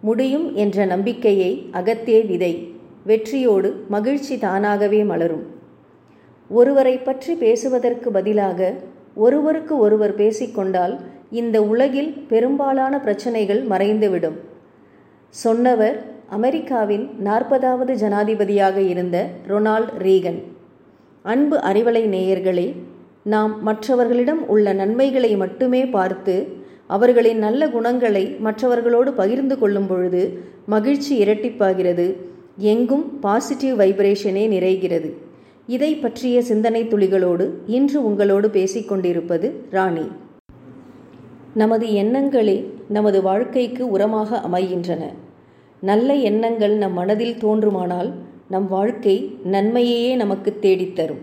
முடியும் என்ற நம்பிக்கையை அகத்தே விதை. வெற்றியோடு மகிழ்ச்சி தானாகவே மலரும். ஒருவரை பற்றி பேசுவதற்கு பதிலாக ஒருவருக்கு ஒருவர் பேசிக்கொண்டால் இந்த உலகில் பெரும்பாலான பிரச்சனைகள் மறைந்துவிடும். சொன்னவர் அமெரிக்காவின் நாற்பதாவது ஜனாதிபதியாக இருந்த ரொனால்ட் ரீகன். அன்பு அறிவலை நேயர்களே நாம் மற்றவர்களிடம் உள்ள நன்மைகளை மட்டுமே பார்த்து அவர்களின் நல்ல குணங்களை மற்றவர்களோடு பகிர்ந்து கொள்ளும் பொழுது மகிழ்ச்சி இரட்டிப்பாகிறது. எங்கும் பாசிட்டிவ் வைப்ரேஷனே நிறைகிறது. இதை பற்றிய சிந்தனை துளிகளோடு இன்று உங்களோடு பேசிக்கொண்டிருப்பது ராணி. நமது எண்ணங்களே நமது வாழ்க்கைக்கு உரமாக அமைகின்றன. நல்ல எண்ணங்கள் நம் மனதில் தோன்றுமானால் நம் வாழ்க்கை நன்மையையே நமக்கு தேடித்தரும்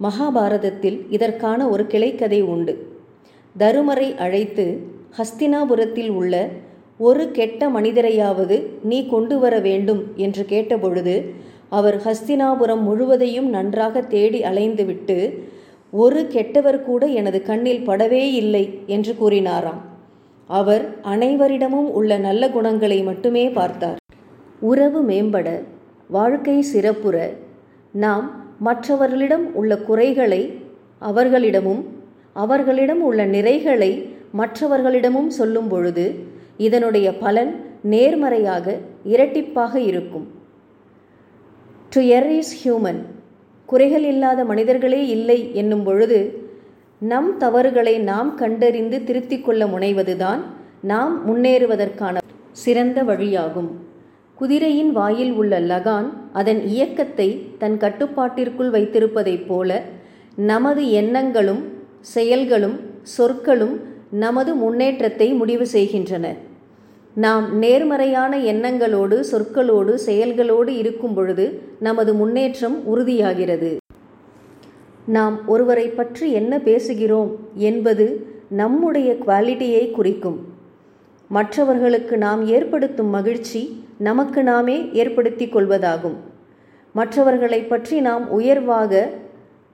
மகாபாரதத்தில் இதற்கான ஒரு கிளைக்கதை உண்டு. தருமரை அழைத்து ஹஸ்தினாபுரத்தில் உள்ள ஒரு கெட்ட மனிதரையாவது நீ கொண்டு வர வேண்டும் என்று கேட்டபொழுது அவர் ஹஸ்தினாபுரம் முழுவதையும் நன்றாக தேடி அலைந்துவிட்டு ஒரு கெட்டவர் கூட எனது கண்ணில் படவே இல்லை என்று கூறினாராம். அவர் அனைவரிடமும் உள்ள நல்ல குணங்களை மட்டுமே பார்த்தார். உறவு மேம்பட வாழ்க்கை சிறப்புற நாம் மற்றவர்களிடம் உள்ள குறைகளை அவர்களிடமும் அவர்களிடம் உள்ள நிறைகளை மற்றவர்களிடமும் சொல்லும் பொழுது இதனுடைய பலன் நேர்மறையாக இரட்டிப்பாக இருக்கும். டு எர் இஸ் ஹியூமன் குறைகள் இல்லாத மனிதர்களே இல்லை என்னும் பொழுது நம் தவறுகளை நாம் கண்டறிந்து திருத்திக் கொள்ள முனைவதுதான் நாம் முன்னேறுவதற்கான சிறந்த வழியாகும். குதிரையின் வாயில் உள்ள லகான் அதன் இயக்கத்தை தன் கட்டுப்பாட்டிற்குள் வைத்திருப்பதைப் போல நமது எண்ணங்களும் செயல்களும் சொற்களும் நமது முன்னேற்றத்தை முடிவு செய்கின்றன. நாம் நேர்மறையான எண்ணங்களோடு சொற்களோடு செயல்களோடு இருக்கும் பொழுது நமது முன்னேற்றம் உறுதியாகிறது. நாம் ஒருவரை பற்றி என்ன பேசுகிறோம் என்பது நம்முடைய குவாலிட்டியை குறிக்கும். மற்றவர்களுக்கு நாம் ஏற்படுத்தும் மகிழ்ச்சி நமக்கு நாமே ஏற்படுத்தி கொள்வதாகும். மற்றவர்களை பற்றி நாம் உயர்வாக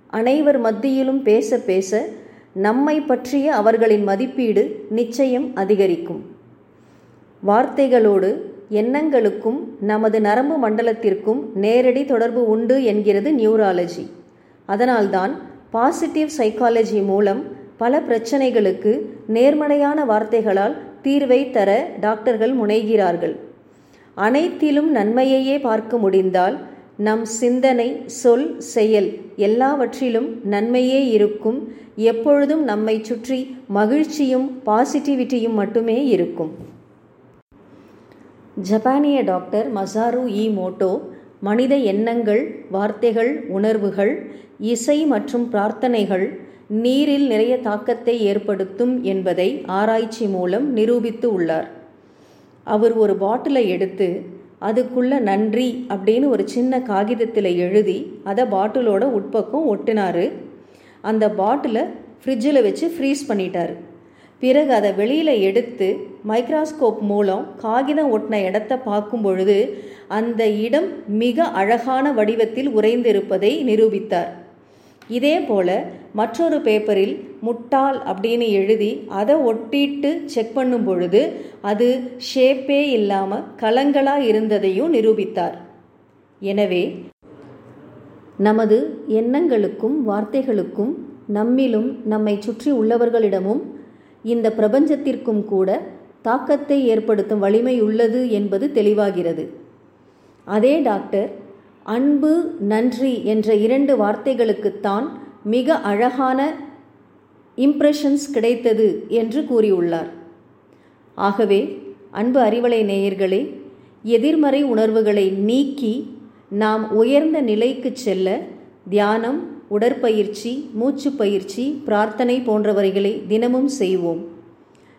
அனைவர் மத்தியிலும் பேச பேச நம்மை பற்றிய அவர்களின் மதிப்பீடு நிச்சயம் அதிகரிக்கும். வார்த்தைகளோடு எண்ணங்களுக்கும் நமது நரம்பு மண்டலத்திற்கும் நேரடி தொடர்பு உண்டு என்கிறது நியூராலஜி. அதனால்தான் பாசிட்டிவ் சைக்காலஜி மூலம் பல பிரச்சனைகளுக்கு நேர்மறையான வார்த்தைகளால் தீர்வை தர டாக்டர்கள் முனைகிறார்கள். அனைத்திலும் நன்மையையே பார்க்க முடிந்தால் நம் சிந்தனை சொல் செயல் எல்லாவற்றிலும் நன்மையே இருக்கும். எப்பொழுதும் நம்மை சுற்றி மகிழ்ச்சியும் பாசிட்டிவிட்டியும் மட்டுமே இருக்கும். ஜப்பானிய டாக்டர் மசாரு இ மோட்டோ மனித எண்ணங்கள் வார்த்தைகள் உணர்வுகள் இசை மற்றும் பிரார்த்தனைகள் நீரில் நிறைய தாக்கத்தை ஏற்படுத்தும் என்பதை ஆராய்ச்சி மூலம் நிரூபித்து உள்ளார். அவர் ஒரு பாட்டிலை எடுத்து அதுக்குள்ள நன்றி அப்படின்னு ஒரு சின்ன காகிதத்தில் எழுதி அதை பாட்டிலோட உட்பக்கம் ஒட்டினார். அந்த பாட்டிலை ஃப்ரிட்ஜில் வச்சு ஃப்ரீஸ் பண்ணிட்டார். பிறகு அதை வெளியில் எடுத்து மைக்ராஸ்கோப் மூலம் காகிதம் ஒட்டின இடத்த பார்க்கும் பொழுது அந்த இடம் மிக அழகான வடிவத்தில் உறைந்திருப்பதை நிரூபித்தார். இதே போல் மற்றொரு பேப்பரில் முட்டாள் அப்படின்னு எழுதி அதை ஒட்டிட்டு செக் பண்ணும் பொழுது அது ஷேப்பே இல்லாமல் கலங்களாக இருந்ததையும் நிரூபித்தார். எனவே நமது எண்ணங்களுக்கும் வார்த்தைகளுக்கும் நம்மிலும் நம்மை சுற்றி உள்ளவர்களிடமும் இந்த பிரபஞ்சத்திற்கும் கூட தாக்கத்தை ஏற்படுத்தும் வலிமை உள்ளது என்பது தெளிவாகிறது. அதே டாக்டர் அன்பு நன்றி என்ற இரண்டு வார்த்தைகளுக்குத்தான் மிக அழகான இம்ப்ரெஷன்ஸ் கிடைத்தது என்று கூறியுள்ளார். ஆகவே அன்பு அறிவலை நேயர்களே எதிர்மறை உணர்வுகளை நீக்கி நாம் உயர்ந்த நிலைக்கு செல்ல தியானம் உடற்பயிற்சி மூச்சு பயிற்சி பிரார்த்தனை போன்றவர்களை தினமும் செய்வோம்.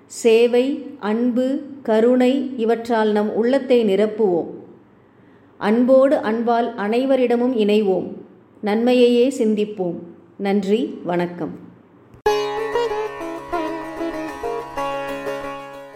சேவை அன்பு கருணை இவற்றால் நம் உள்ளத்தை நிரப்புவோம். அன்போடு அன்பால் அனைவரிடமும் இணைவோம். நன்மையையே சிந்திப்போம். நன்றி வணக்கம்.